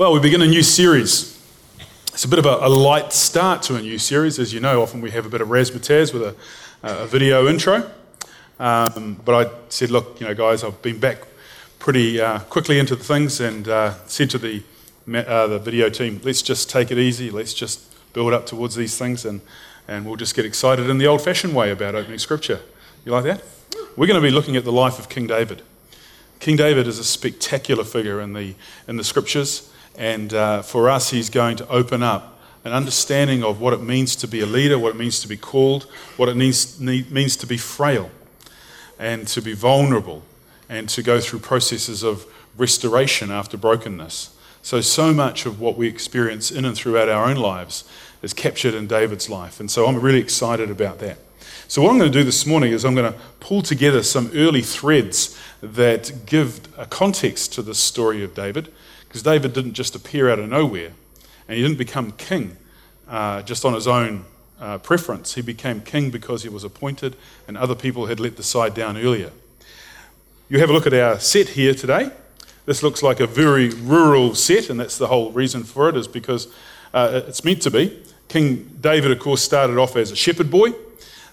Well, we begin a new series. It's a bit of a, a, light start to a new series. As you know, often we have a bit of razzmatazz with a, a video intro. Um, but I said, look, you know, guys, I've been back pretty uh, quickly into the things and uh, said to the, uh, the video team, let's just take it easy. Let's just build up towards these things and, and we'll just get excited in the old fashioned way about opening scripture. You like that? We're going to be looking at the life of King David. King David is a spectacular figure in the, in the scriptures, and uh, for us, he's going to open up an understanding of what it means to be a leader, what it means to be called, what it needs, need, means to be frail, and to be vulnerable, and to go through processes of restoration after brokenness. So, so much of what we experience in and throughout our own lives is captured in David's life. And so I'm really excited about that. So, what I'm going to do this morning is I'm going to pull together some early threads that give a context to the story of David, because David didn't just appear out of nowhere, and he didn't become king uh, just on his own uh, preference. He became king because he was appointed, and other people had let the side down earlier. You have a look at our set here today. This looks like a very rural set, and that's the whole reason for it, is because uh, it's meant to be. King David, of course, started off as a shepherd boy,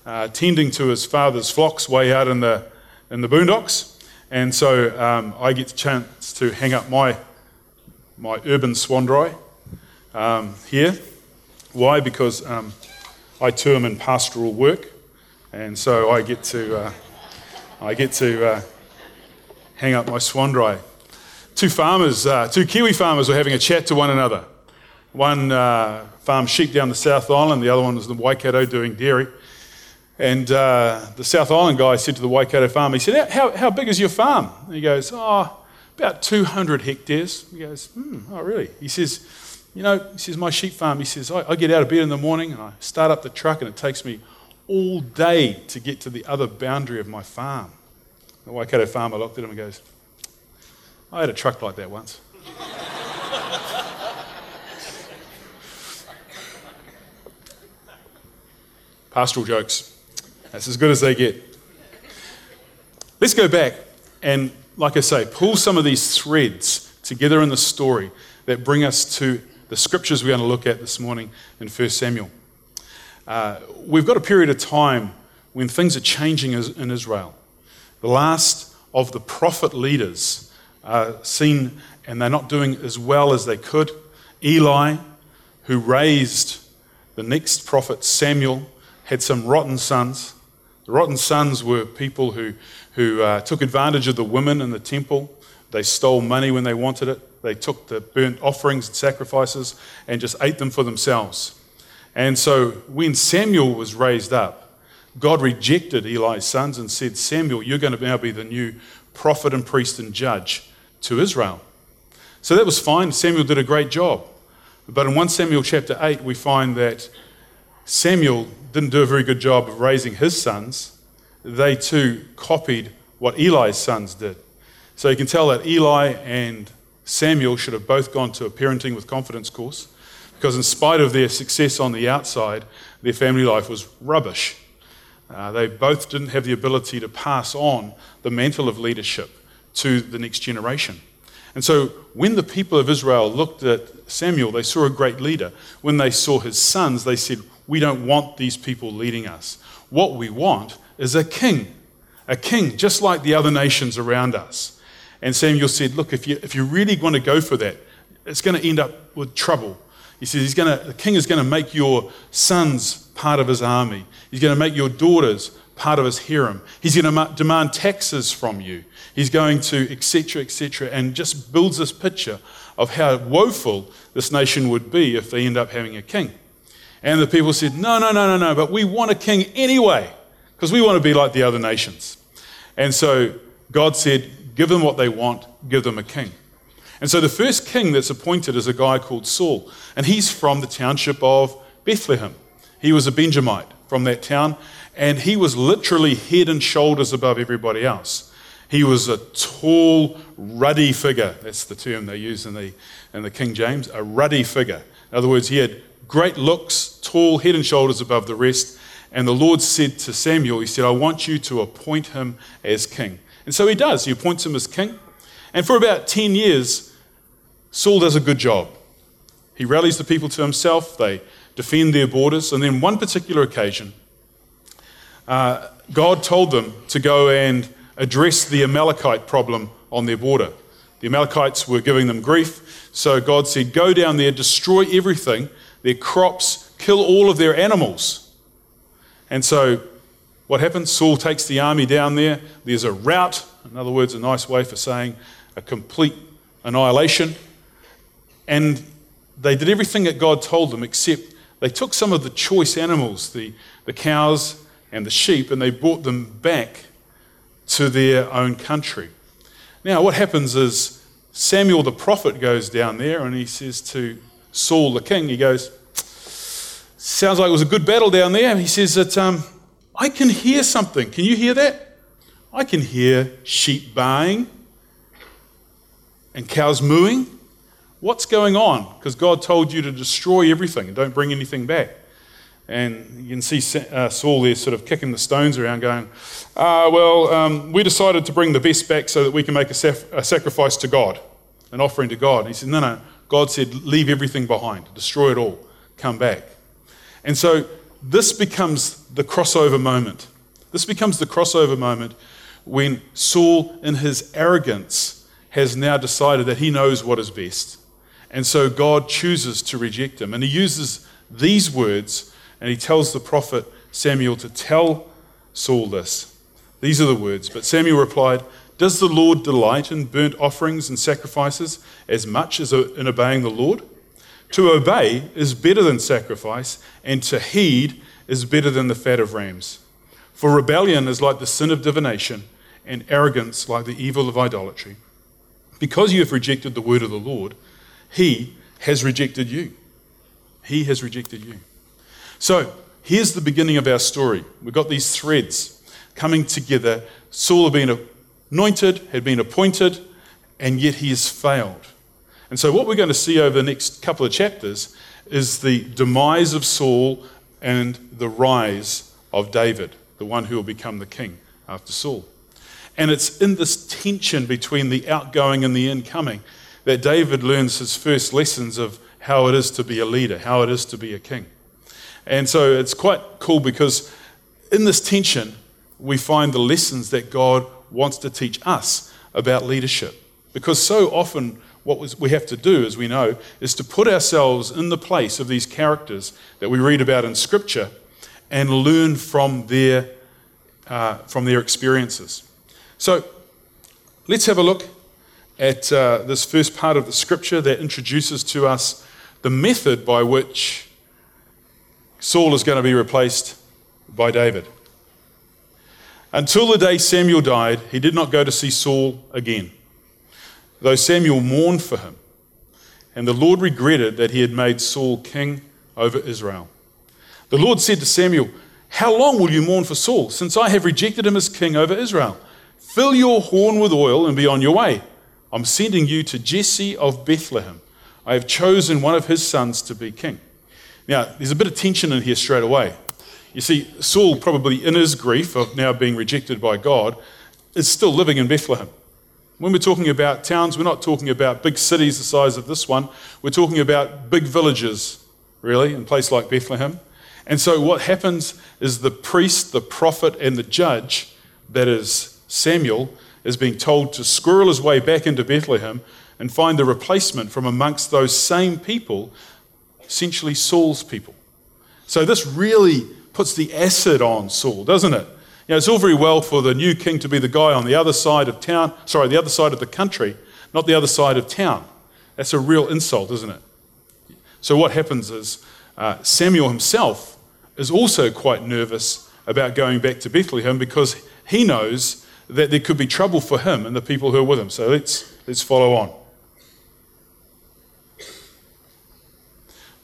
uh, tending to his father's flocks way out in the, in the boondocks. And so um, I get the chance to hang up my, my urban swanndri um, here. Why? Because um, I term in pastoral work, and so I get to, uh, I get to uh, hang up my swanndri. Two farmers, uh, two Kiwi farmers were having a chat to one another. One uh, farmed sheep down the South Island, the other one was in Waikato doing dairy. And uh, the South Island guy said to the Waikato farmer, he said, how, how big is your farm? And he goes, oh, about 200 hectares. He goes, hmm, oh, really? He says, you know, he says, my sheep farm, he says, I, I get out of bed in the morning and I start up the truck and it takes me all day to get to the other boundary of my farm. The Waikato farmer looked at him and goes, I had a truck like that once. Pastoral jokes. That's as good as they get. Let's go back and, like I say, pull some of these threads together in the story that bring us to the scriptures we're going to look at this morning in 1 Samuel. Uh, we've got a period of time when things are changing in Israel. The last of the prophet leaders are seen, and they're not doing as well as they could. Eli, who raised the next prophet Samuel, had some rotten sons. The rotten sons were people who, who uh, took advantage of the women in the temple. They stole money when they wanted it. They took the burnt offerings and sacrifices and just ate them for themselves. And so when Samuel was raised up, God rejected Eli's sons and said, Samuel, you're going to now be the new prophet and priest and judge to Israel. So that was fine. Samuel did a great job. But in 1 Samuel chapter 8, we find that Samuel didn't do a very good job of raising his sons. They too copied what Eli's sons did. So you can tell that Eli and Samuel should have both gone to a parenting with confidence course because, in spite of their success on the outside, their family life was rubbish. Uh, they both didn't have the ability to pass on the mantle of leadership to the next generation. And so, when the people of Israel looked at Samuel, they saw a great leader. When they saw his sons, they said, we don't want these people leading us. What we want is a king, a king just like the other nations around us. And Samuel said, Look, if, you, if you're really going to go for that, it's going to end up with trouble. He says, he's going to, The king is going to make your sons part of his army, he's going to make your daughters part of his harem. He's going to demand taxes from you. He's going to, etc., etc., and just builds this picture of how woeful this nation would be if they end up having a king. And the people said, No, no, no, no, no, but we want a king anyway, because we want to be like the other nations. And so God said, Give them what they want, give them a king. And so the first king that's appointed is a guy called Saul, and he's from the township of Bethlehem. He was a Benjamite from that town, and he was literally head and shoulders above everybody else. He was a tall, ruddy figure. That's the term they use in the, in the King James, a ruddy figure. In other words, he had great looks, tall, head and shoulders above the rest. And the Lord said to Samuel, He said, I want you to appoint him as king. And so he does. He appoints him as king. And for about 10 years, Saul does a good job. He rallies the people to himself, they defend their borders, and then one particular occasion, uh, God told them to go and address the Amalekite problem on their border. The Amalekites were giving them grief, so God said, Go down there, destroy everything, their crops, kill all of their animals. And so what happens? Saul takes the army down there. There's a rout, in other words, a nice way for saying a complete annihilation. And they did everything that God told them, except they took some of the choice animals, the, the cows and the sheep, and they brought them back to their own country. Now, what happens is Samuel the prophet goes down there and he says to Saul the king, he goes, Sounds like it was a good battle down there. And He says that um, I can hear something. Can you hear that? I can hear sheep baying and cows mooing. What's going on? Because God told you to destroy everything and don't bring anything back. And you can see uh, Saul there sort of kicking the stones around, going, uh, Well, um, we decided to bring the best back so that we can make a, saf- a sacrifice to God, an offering to God. And he said, No, no. God said, Leave everything behind, destroy it all, come back. And so this becomes the crossover moment. This becomes the crossover moment when Saul, in his arrogance, has now decided that he knows what is best. And so God chooses to reject him. And he uses these words and he tells the prophet Samuel to tell Saul this. These are the words. But Samuel replied, Does the Lord delight in burnt offerings and sacrifices as much as in obeying the Lord? To obey is better than sacrifice, and to heed is better than the fat of rams. For rebellion is like the sin of divination, and arrogance like the evil of idolatry. Because you have rejected the word of the Lord, he has rejected you. He has rejected you. So here's the beginning of our story. We've got these threads coming together. Saul had been anointed, had been appointed, and yet he has failed. And so, what we're going to see over the next couple of chapters is the demise of Saul and the rise of David, the one who will become the king after Saul. And it's in this tension between the outgoing and the incoming that David learns his first lessons of how it is to be a leader, how it is to be a king. And so it's quite cool because in this tension, we find the lessons that God wants to teach us about leadership. Because so often, what we have to do, as we know, is to put ourselves in the place of these characters that we read about in Scripture and learn from their, uh, from their experiences. So let's have a look at uh, this first part of the Scripture that introduces to us the method by which Saul is going to be replaced by David. Until the day Samuel died, he did not go to see Saul again, though Samuel mourned for him. And the Lord regretted that he had made Saul king over Israel. The Lord said to Samuel, How long will you mourn for Saul, since I have rejected him as king over Israel? Fill your horn with oil and be on your way. I'm sending you to Jesse of Bethlehem. I have chosen one of his sons to be king. Now, there's a bit of tension in here straight away. You see, Saul, probably in his grief of now being rejected by God, is still living in Bethlehem. When we're talking about towns, we're not talking about big cities the size of this one. We're talking about big villages, really, in a place like Bethlehem. And so what happens is the priest, the prophet, and the judge, that is Samuel, is being told to squirrel his way back into Bethlehem and find the replacement from amongst those same people essentially Saul's people. So this really puts the acid on Saul, doesn't it? You know, it's all very well for the new king to be the guy on the other side of town, sorry, the other side of the country, not the other side of town. That's a real insult, isn't it? So what happens is uh, Samuel himself is also quite nervous about going back to Bethlehem because he knows that there could be trouble for him and the people who are with him. So let's, let's follow on.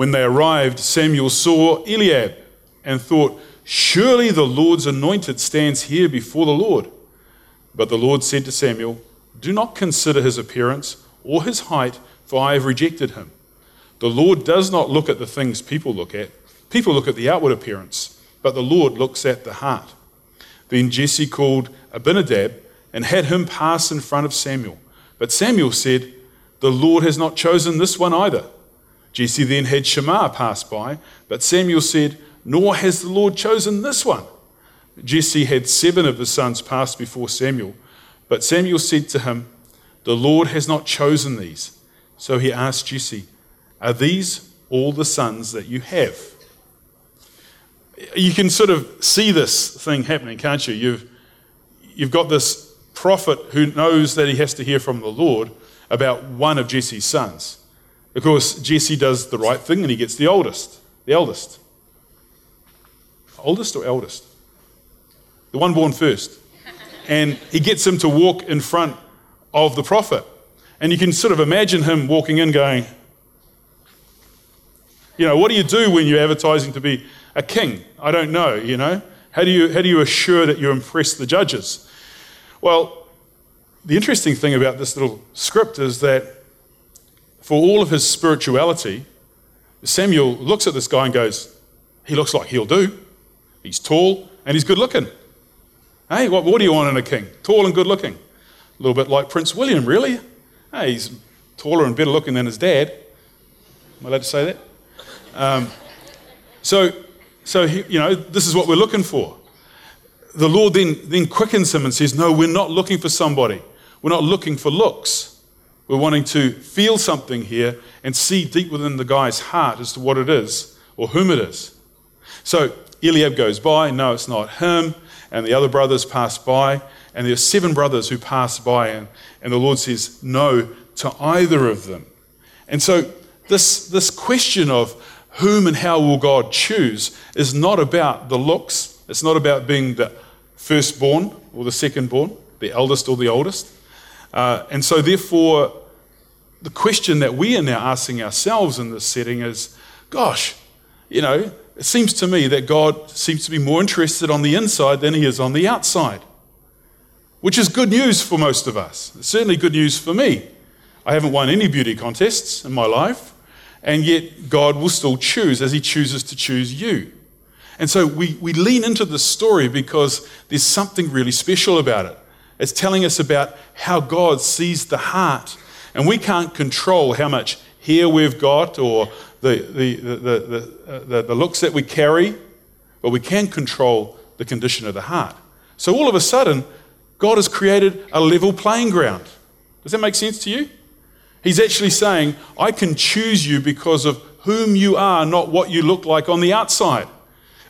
When they arrived, Samuel saw Eliab and thought, Surely the Lord's anointed stands here before the Lord. But the Lord said to Samuel, Do not consider his appearance or his height, for I have rejected him. The Lord does not look at the things people look at. People look at the outward appearance, but the Lord looks at the heart. Then Jesse called Abinadab and had him pass in front of Samuel. But Samuel said, The Lord has not chosen this one either. Jesse then had Shammah pass by, but Samuel said, Nor has the Lord chosen this one. Jesse had seven of his sons pass before Samuel, but Samuel said to him, The Lord has not chosen these. So he asked Jesse, Are these all the sons that you have? You can sort of see this thing happening, can't you? You've, you've got this prophet who knows that he has to hear from the Lord about one of Jesse's sons. Because Jesse does the right thing and he gets the oldest, the eldest. Oldest or eldest? The one born first. And he gets him to walk in front of the prophet. And you can sort of imagine him walking in going, you know, what do you do when you're advertising to be a king? I don't know, you know. How do you, how do you assure that you impress the judges? Well, the interesting thing about this little script is that for all of his spirituality, Samuel looks at this guy and goes, He looks like he'll do. He's tall and he's good looking. Hey, what, what do you want in a king? Tall and good looking. A little bit like Prince William, really. Hey, he's taller and better looking than his dad. Am I allowed to say that? Um, so, so he, you know, this is what we're looking for. The Lord then, then quickens him and says, No, we're not looking for somebody. We're not looking for looks. We're wanting to feel something here and see deep within the guy's heart as to what it is or whom it is. So Eliab goes by. No, it's not him. And the other brothers pass by. And there are seven brothers who pass by. And, and the Lord says no to either of them. And so this, this question of whom and how will God choose is not about the looks. It's not about being the firstborn or the secondborn, the eldest or the oldest. Uh, and so, therefore, the question that we are now asking ourselves in this setting is gosh, you know, it seems to me that God seems to be more interested on the inside than he is on the outside, which is good news for most of us. It's certainly good news for me. I haven't won any beauty contests in my life, and yet God will still choose as he chooses to choose you. And so we, we lean into this story because there's something really special about it. It's telling us about how God sees the heart. And we can't control how much hair we've got or the, the, the, the, the, the looks that we carry, but we can control the condition of the heart. So all of a sudden, God has created a level playing ground. Does that make sense to you? He's actually saying, I can choose you because of whom you are, not what you look like on the outside.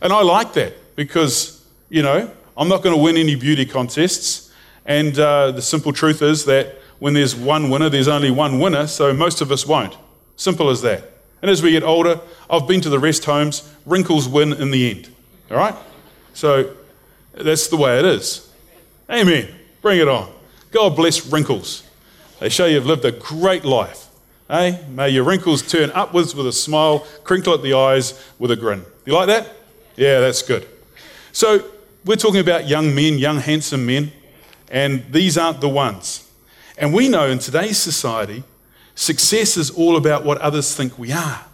And I like that because, you know, I'm not going to win any beauty contests. And uh, the simple truth is that when there's one winner, there's only one winner, so most of us won't. Simple as that. And as we get older, I've been to the rest homes, wrinkles win in the end. All right? So that's the way it is. Amen. Bring it on. God bless wrinkles. They show you've lived a great life. Eh? may your wrinkles turn upwards with a smile, crinkle at the eyes with a grin. You like that? Yeah, that's good. So, we're talking about young men, young, handsome men and these aren't the ones. And we know in today's society, success is all about what others think we are.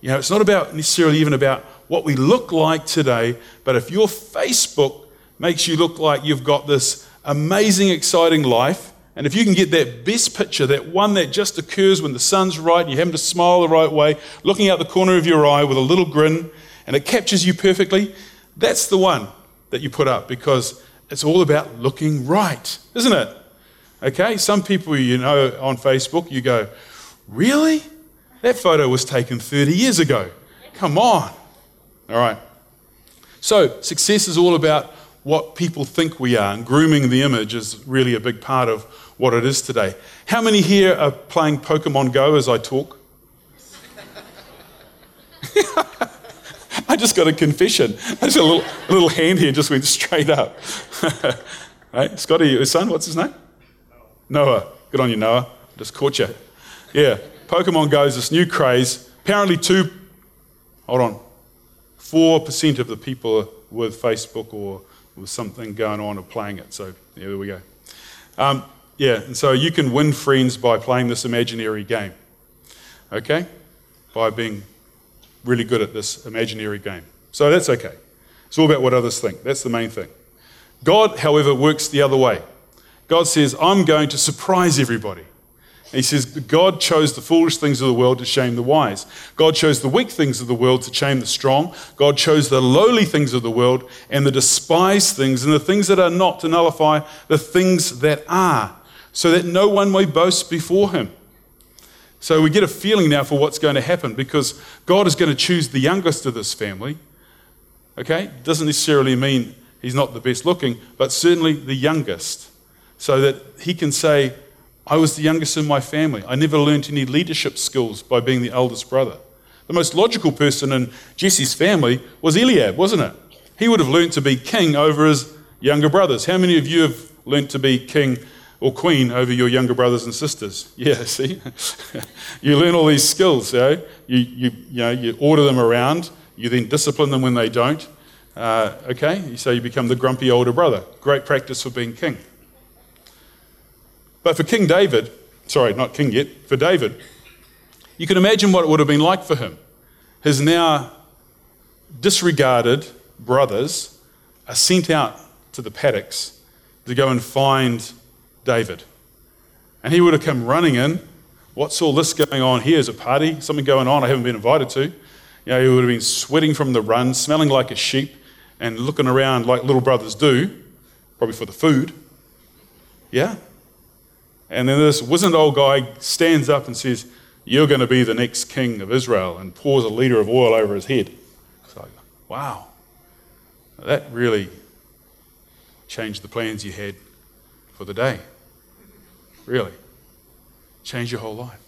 You know, it's not about necessarily even about what we look like today, but if your Facebook makes you look like you've got this amazing, exciting life, and if you can get that best picture, that one that just occurs when the sun's right and you happen to smile the right way, looking out the corner of your eye with a little grin, and it captures you perfectly, that's the one that you put up because it's all about looking right, isn't it? Okay, some people you know on Facebook, you go, Really? That photo was taken 30 years ago. Come on. All right. So, success is all about what people think we are, and grooming the image is really a big part of what it is today. How many here are playing Pokemon Go as I talk? I just got a confession. Just a little, a little hand here just went straight up. right? Scotty, your son, what's his name? Noah. Good on you, Noah. Just caught you. Yeah. Pokemon Go is this new craze. Apparently, two, hold on, 4% of the people with Facebook or with something going on are playing it. So, yeah, there we go. Um, yeah, and so you can win friends by playing this imaginary game. Okay? By being really good at this imaginary game. So that's okay. It's all about what others think. That's the main thing. God, however, works the other way. God says, I'm going to surprise everybody. he says, God chose the foolish things of the world to shame the wise. God chose the weak things of the world to shame the strong. God chose the lowly things of the world and the despised things and the things that are not to nullify the things that are, so that no one may boast before him. So we get a feeling now for what's going to happen because God is going to choose the youngest of this family. Okay? Doesn't necessarily mean he's not the best looking, but certainly the youngest. So that he can say, I was the youngest in my family. I never learned any leadership skills by being the eldest brother. The most logical person in Jesse's family was Eliab, wasn't it? He would have learned to be king over his younger brothers. How many of you have learned to be king or queen over your younger brothers and sisters. Yeah, see? you learn all these skills, eh? you, you, you, know, you order them around, you then discipline them when they don't. Uh, okay, so you become the grumpy older brother. Great practice for being king. But for King David, sorry, not king yet, for David, you can imagine what it would have been like for him. His now disregarded brothers are sent out to the paddocks to go and find David. And he would have come running in. What's all this going on here? Is a party? Something going on I haven't been invited to? You know, he would have been sweating from the run, smelling like a sheep, and looking around like little brothers do, probably for the food. Yeah? And then this wizened old guy stands up and says, You're going to be the next king of Israel, and pours a liter of oil over his head. It's like, wow. That really changed the plans you had for the day. Really. Change your whole life.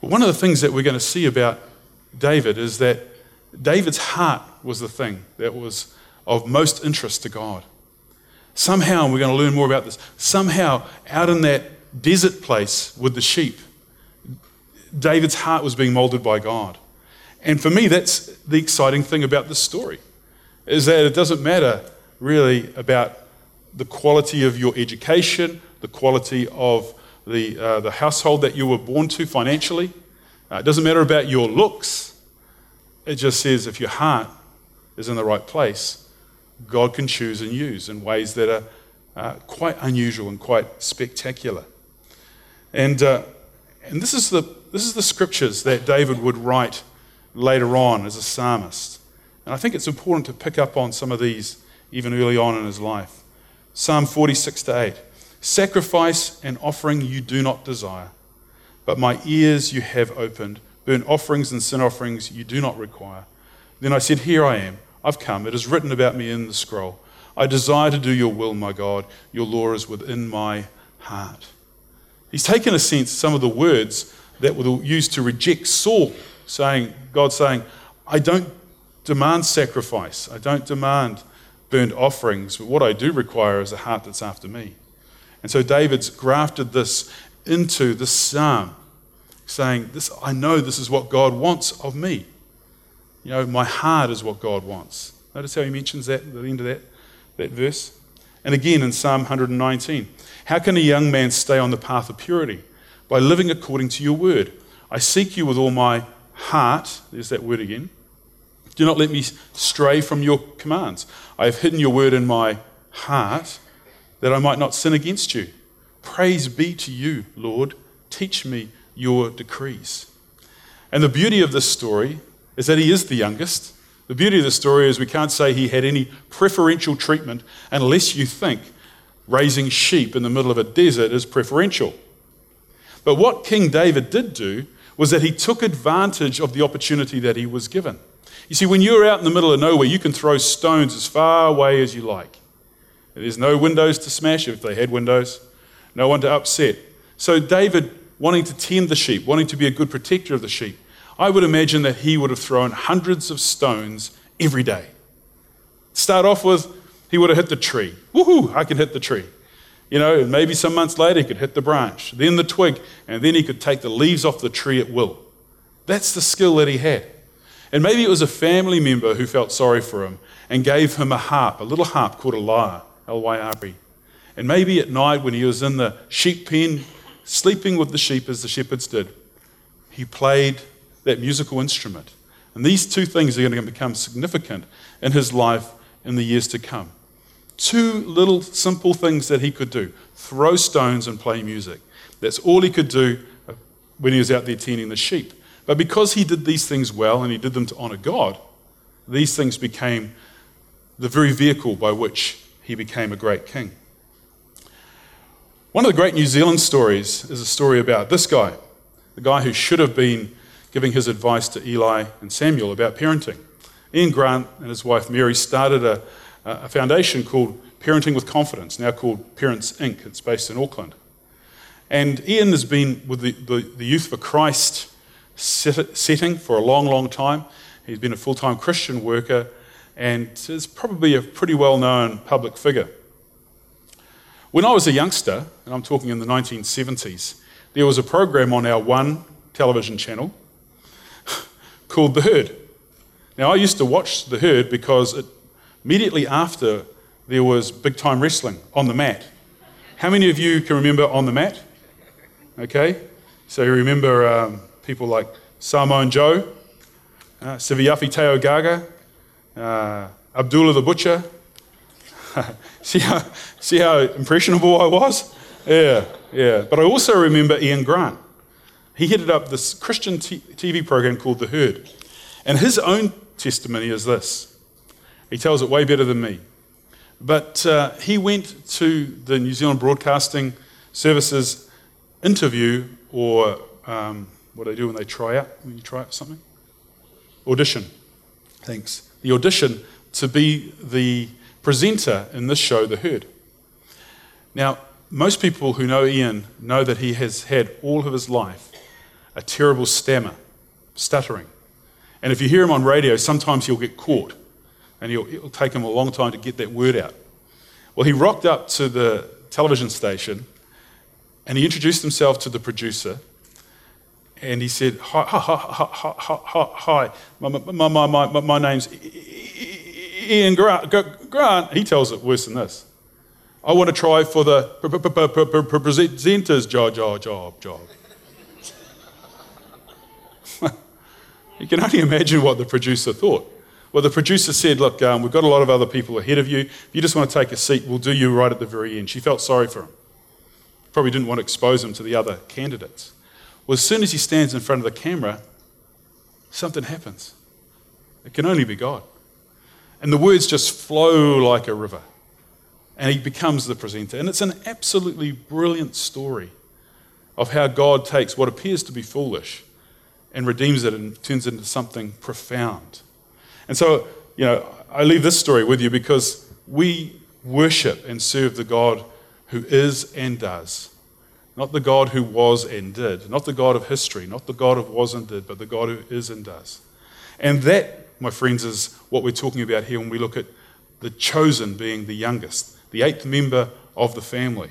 But one of the things that we're going to see about David is that David's heart was the thing that was of most interest to God. Somehow, and we're going to learn more about this, somehow out in that desert place with the sheep, David's heart was being molded by God. And for me, that's the exciting thing about this story, is that it doesn't matter really about the quality of your education, the quality of the, uh, the household that you were born to financially. Uh, it doesn't matter about your looks. It just says if your heart is in the right place, God can choose and use in ways that are uh, quite unusual and quite spectacular. And, uh, and this, is the, this is the scriptures that David would write later on as a psalmist. And I think it's important to pick up on some of these even early on in his life. Psalm 46 to 8. Sacrifice and offering you do not desire, but my ears you have opened. Burnt offerings and sin offerings you do not require. Then I said, Here I am. I've come. It is written about me in the scroll. I desire to do your will, my God. Your law is within my heart. He's taken a sense some of the words that were used to reject Saul, saying, God saying, I don't demand sacrifice. I don't demand burnt offerings, but what I do require is a heart that's after me. And so David's grafted this into the psalm, saying, this, I know this is what God wants of me. You know, my heart is what God wants. Notice how he mentions that at the end of that, that verse? And again in Psalm 119 How can a young man stay on the path of purity? By living according to your word. I seek you with all my heart. There's that word again. Do not let me stray from your commands. I have hidden your word in my heart that I might not sin against you. Praise be to you, Lord. Teach me your decrees. And the beauty of this story is that he is the youngest. The beauty of the story is we can't say he had any preferential treatment unless you think raising sheep in the middle of a desert is preferential. But what King David did do was that he took advantage of the opportunity that he was given. You see, when you're out in the middle of nowhere, you can throw stones as far away as you like. There's no windows to smash if they had windows, no one to upset. So, David, wanting to tend the sheep, wanting to be a good protector of the sheep, I would imagine that he would have thrown hundreds of stones every day. Start off with, he would have hit the tree. Woohoo, I can hit the tree. You know, and maybe some months later he could hit the branch, then the twig, and then he could take the leaves off the tree at will. That's the skill that he had. And maybe it was a family member who felt sorry for him and gave him a harp, a little harp called a lyre, L Y R E. And maybe at night when he was in the sheep pen, sleeping with the sheep as the shepherds did, he played that musical instrument. And these two things are going to become significant in his life in the years to come. Two little simple things that he could do throw stones and play music. That's all he could do uh, when he was out there tending the sheep. But because he did these things well and he did them to honor God, these things became the very vehicle by which he became a great king. One of the great New Zealand stories is a story about this guy, the guy who should have been giving his advice to Eli and Samuel about parenting. Ian Grant and his wife Mary started a, a foundation called Parenting with Confidence, now called Parents Inc. It's based in Auckland. And Ian has been with the, the, the Youth for Christ setting for a long, long time. He's been a full time Christian worker and is probably a pretty well known public figure. When I was a youngster, and I'm talking in the 1970s, there was a program on our one television channel called The Herd. Now, I used to watch The Herd because it, immediately after there was big time wrestling on the mat. How many of you can remember on the mat? Okay, so you remember um, people like Samoa Joe, uh, Sivayafi Teo Gaga, uh, Abdullah the Butcher. see, how, see how impressionable I was? Yeah, yeah. But I also remember Ian Grant. He headed up this Christian t- TV program called The Herd. And his own testimony is this. He tells it way better than me. But uh, he went to the New Zealand Broadcasting Services interview or um, what do they do when they try out, when you try out something? Audition. Thanks. The audition to be the presenter in this show, The Herd. Now, most people who know Ian know that he has had all of his life a terrible stammer, stuttering. And if you hear him on radio, sometimes he'll get caught and it'll take him a long time to get that word out. Well, he rocked up to the television station and he introduced himself to the producer and he said, Hi, hi, hi, hi, hi, hi. My, my, my, my, my name's Ian Grant. Grant. He tells it worse than this. I want to try for the presenter's job, job, job, job. You can only imagine what the producer thought. Well, the producer said, Look, um, we've got a lot of other people ahead of you. If you just want to take a seat, we'll do you right at the very end. She felt sorry for him. Probably didn't want to expose him to the other candidates. Well, as soon as he stands in front of the camera, something happens. It can only be God. And the words just flow like a river. And he becomes the presenter. And it's an absolutely brilliant story of how God takes what appears to be foolish and redeems it and turns it into something profound. And so, you know, I leave this story with you because we worship and serve the God who is and does not the God who was and did, not the God of history, not the God of was and did, but the God who is and does. And that, my friends, is what we're talking about here when we look at the chosen being the youngest, the eighth member of the family.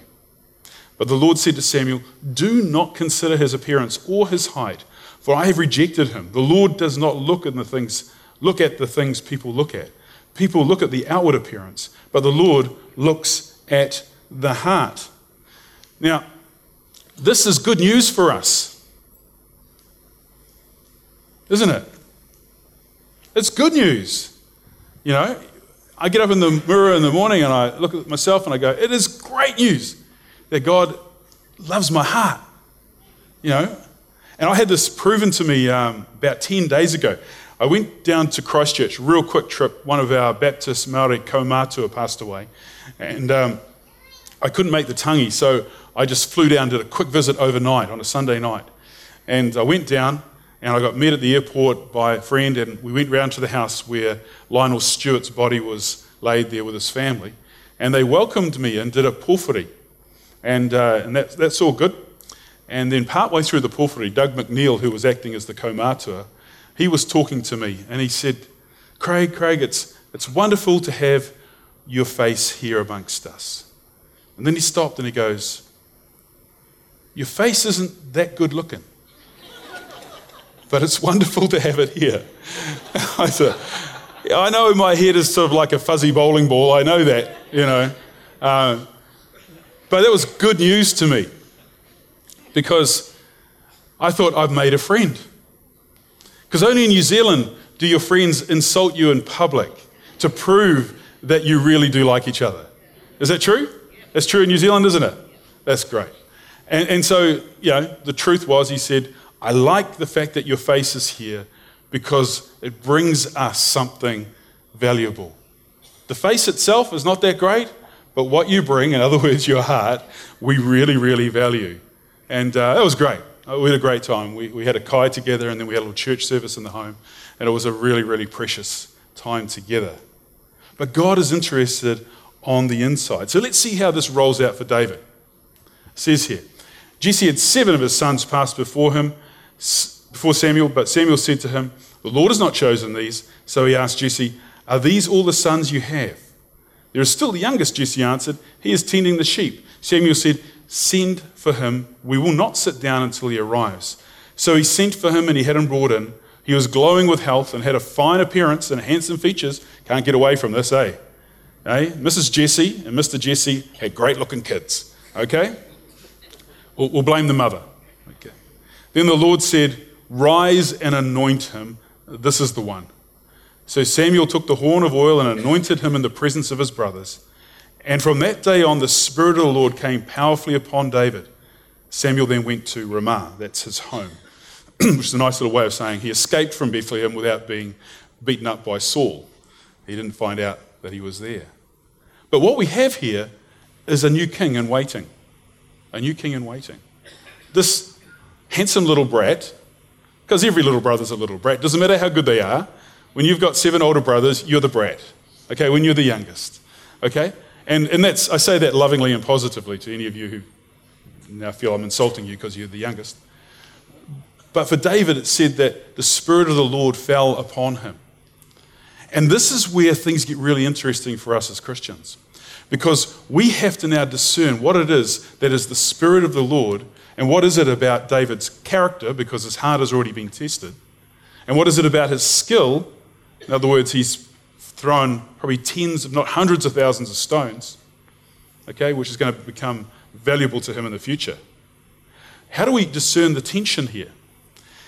But the Lord said to Samuel, Do not consider his appearance or his height, for I have rejected him. The Lord does not look at the things, look at the things people look at. People look at the outward appearance, but the Lord looks at the heart. Now, this is good news for us. Isn't it? It's good news. You know, I get up in the mirror in the morning and I look at myself and I go, it is great news that God loves my heart. You know, and I had this proven to me um, about 10 days ago. I went down to Christchurch, real quick trip. One of our Baptist Maori kaumatua passed away. And um, I couldn't make the tangi, so I just flew down, did a quick visit overnight on a Sunday night. And I went down, And I got met at the airport by a friend, and we went round to the house where Lionel Stewart's body was laid there with his family. And they welcomed me and did a pōwhiri. And, uh, and that, that's all good. And then partway through the pōwhiri, Doug McNeil, who was acting as the kaumatua, he was talking to me and he said, Craig, Craig, it's, it's wonderful to have your face here amongst us. And then he stopped and he goes, Your face isn't that good looking, but it's wonderful to have it here. I thought, I know my head is sort of like a fuzzy bowling ball, I know that, you know. Uh, but that was good news to me because I thought I've made a friend. Because only in New Zealand do your friends insult you in public to prove that you really do like each other. Is that true? That's true in New Zealand, isn't it? That's great. And, and so, you know, the truth was, he said, I like the fact that your face is here because it brings us something valuable. The face itself is not that great, but what you bring, in other words, your heart, we really, really value. And uh, that was great. Uh, we had a great time. We, we had a kai together and then we had a little church service in the home. And it was a really, really precious time together. But God is interested on the inside. So let's see how this rolls out for David. It says here Jesse had seven of his sons pass before him, before Samuel, but Samuel said to him, The Lord has not chosen these. So he asked Jesse, Are these all the sons you have? There is still the youngest, Jesse answered. He is tending the sheep. Samuel said, Send for him. We will not sit down until he arrives. So he sent for him and he had him brought in. He was glowing with health and had a fine appearance and handsome features. Can't get away from this, eh? eh? Mrs. Jesse and Mr. Jesse had great looking kids. Okay? We'll, we'll blame the mother. Okay. Then the Lord said, Rise and anoint him. This is the one. So Samuel took the horn of oil and anointed him in the presence of his brothers. And from that day on, the Spirit of the Lord came powerfully upon David. Samuel then went to Ramah, that's his home, which is a nice little way of saying he escaped from Bethlehem without being beaten up by Saul. He didn't find out that he was there. But what we have here is a new king in waiting. A new king in waiting. This handsome little brat, because every little brother's a little brat, doesn't matter how good they are. When you've got seven older brothers, you're the brat. Okay, when you're the youngest. Okay? And, and that's, I say that lovingly and positively to any of you who now I feel I'm insulting you because you're the youngest. But for David, it said that the Spirit of the Lord fell upon him. And this is where things get really interesting for us as Christians. Because we have to now discern what it is that is the Spirit of the Lord and what is it about David's character, because his heart has already been tested, and what is it about his skill. In other words, he's thrown probably tens, if not hundreds of thousands of stones, okay, which is going to become valuable to him in the future. How do we discern the tension here?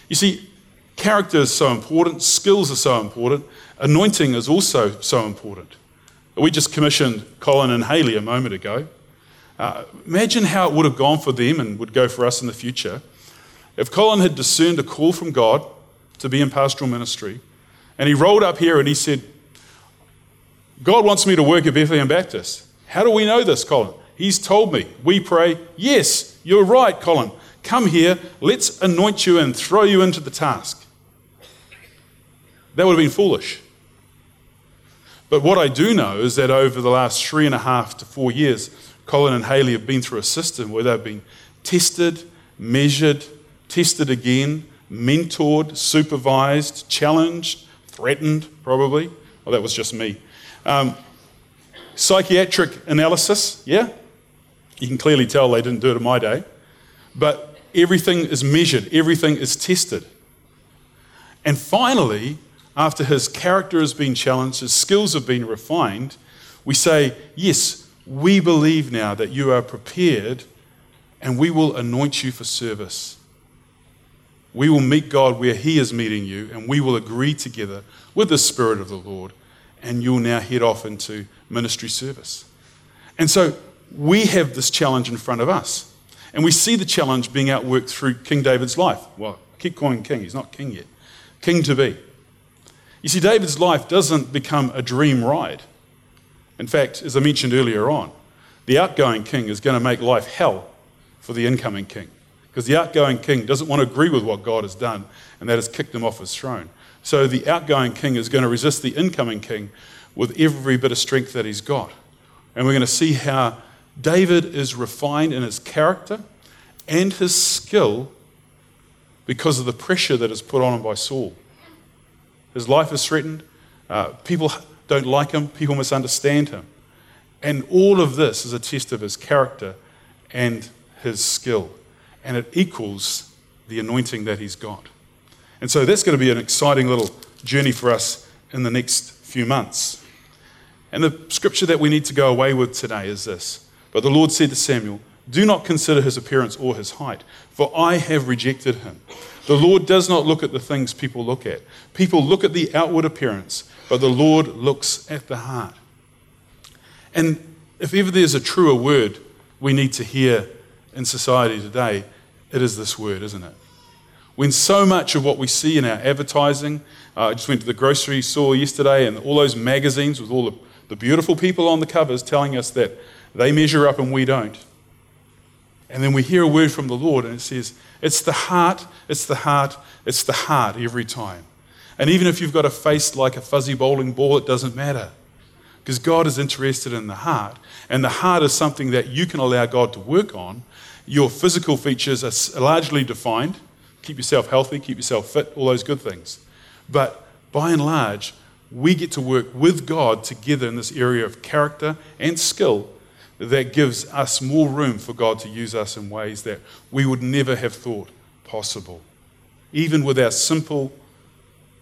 You see, character is so important, skills are so important, anointing is also so important. We just commissioned Colin and Haley a moment ago. Uh, imagine how it would have gone for them and would go for us in the future if Colin had discerned a call from God to be in pastoral ministry and he rolled up here and he said, God wants me to work at Bethlehem Baptist. How do we know this, Colin? He's told me. We pray, Yes, you're right, Colin. Come here, let's anoint you and throw you into the task. That would have been foolish. But what I do know is that over the last three and a half to four years, Colin and Haley have been through a system where they've been tested, measured, tested again, mentored, supervised, challenged, threatened, probably. Well, that was just me. Um, psychiatric analysis, yeah? You can clearly tell they didn't do it in my day. But everything is measured, everything is tested. And finally, after his character has been challenged, his skills have been refined, we say, Yes, we believe now that you are prepared and we will anoint you for service. We will meet God where He is meeting you, and we will agree together with the Spirit of the Lord and you'll now head off into ministry service. And so we have this challenge in front of us. And we see the challenge being outworked through King David's life. Well, I keep calling him king, he's not king yet. King to be. You see, David's life doesn't become a dream ride. In fact, as I mentioned earlier on, the outgoing king is going to make life hell for the incoming king Because the outgoing king doesn't want to agree with what God has done, and that has kicked him off his throne. So the outgoing king is going to resist the incoming king with every bit of strength that he's got. And we're going to see how David is refined in his character and his skill because of the pressure that is put on him by Saul. His life is threatened. Uh, people don't like him. People misunderstand him. And all of this is a test of his character and his skill. And it equals the anointing that he's got. And so that's going to be an exciting little journey for us in the next few months. And the scripture that we need to go away with today is this But the Lord said to Samuel, Do not consider his appearance or his height, for I have rejected him. The Lord does not look at the things people look at. People look at the outward appearance, but the Lord looks at the heart. And if ever there's a truer word we need to hear in society today, it is this word, isn't it? When so much of what we see in our advertising, uh, I just went to the grocery store yesterday and all those magazines with all the, the beautiful people on the covers telling us that they measure up and we don't. And then we hear a word from the Lord and it says, It's the heart, it's the heart, it's the heart every time. And even if you've got a face like a fuzzy bowling ball, it doesn't matter. Because God is interested in the heart. And the heart is something that you can allow God to work on. Your physical features are largely defined. Keep yourself healthy, keep yourself fit, all those good things. But by and large, we get to work with God together in this area of character and skill that gives us more room for God to use us in ways that we would never have thought possible. Even with our simple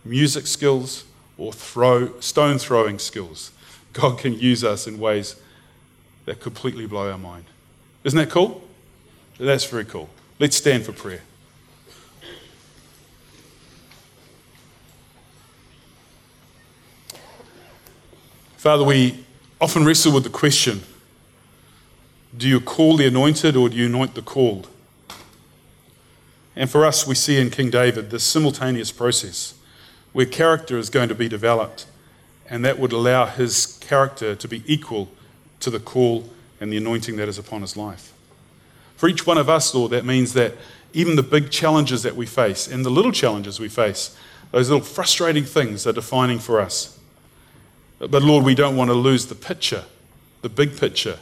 music skills or throw, stone throwing skills, God can use us in ways that completely blow our mind. Isn't that cool? That's very cool. Let's stand for prayer. Father, we often wrestle with the question do you call the anointed or do you anoint the called? And for us, we see in King David this simultaneous process where character is going to be developed, and that would allow his character to be equal to the call and the anointing that is upon his life. For each one of us, Lord, that means that even the big challenges that we face and the little challenges we face, those little frustrating things are defining for us. But Lord, we don't want to lose the picture, the big picture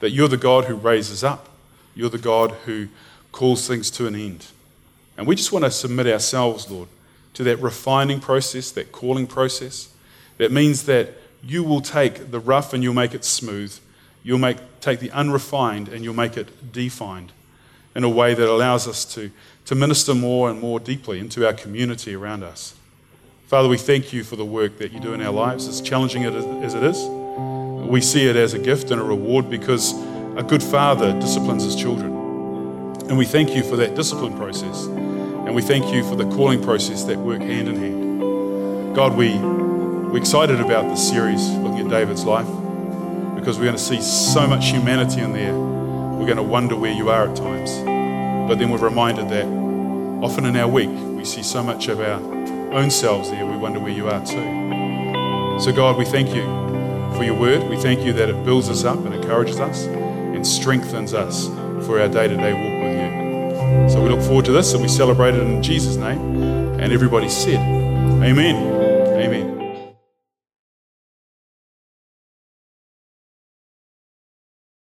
that you're the God who raises up, you're the God who calls things to an end. And we just want to submit ourselves, Lord, to that refining process, that calling process. That means that you will take the rough and you'll make it smooth. You'll make, take the unrefined and you'll make it defined in a way that allows us to, to minister more and more deeply into our community around us. Father, we thank you for the work that you do in our lives, as challenging as it is we see it as a gift and a reward because a good father disciplines his children. And we thank you for that discipline process. And we thank you for the calling process that work hand in hand. God, we, we're excited about this series looking at David's life because we're going to see so much humanity in there. We're going to wonder where you are at times. But then we're reminded that often in our week, we see so much of our own selves there, we wonder where you are too. So, God, we thank you for your word. We thank you that it builds us up and encourages us and strengthens us for our day to day walk with you. So we look forward to this and we celebrate it in Jesus' name. And everybody said, Amen.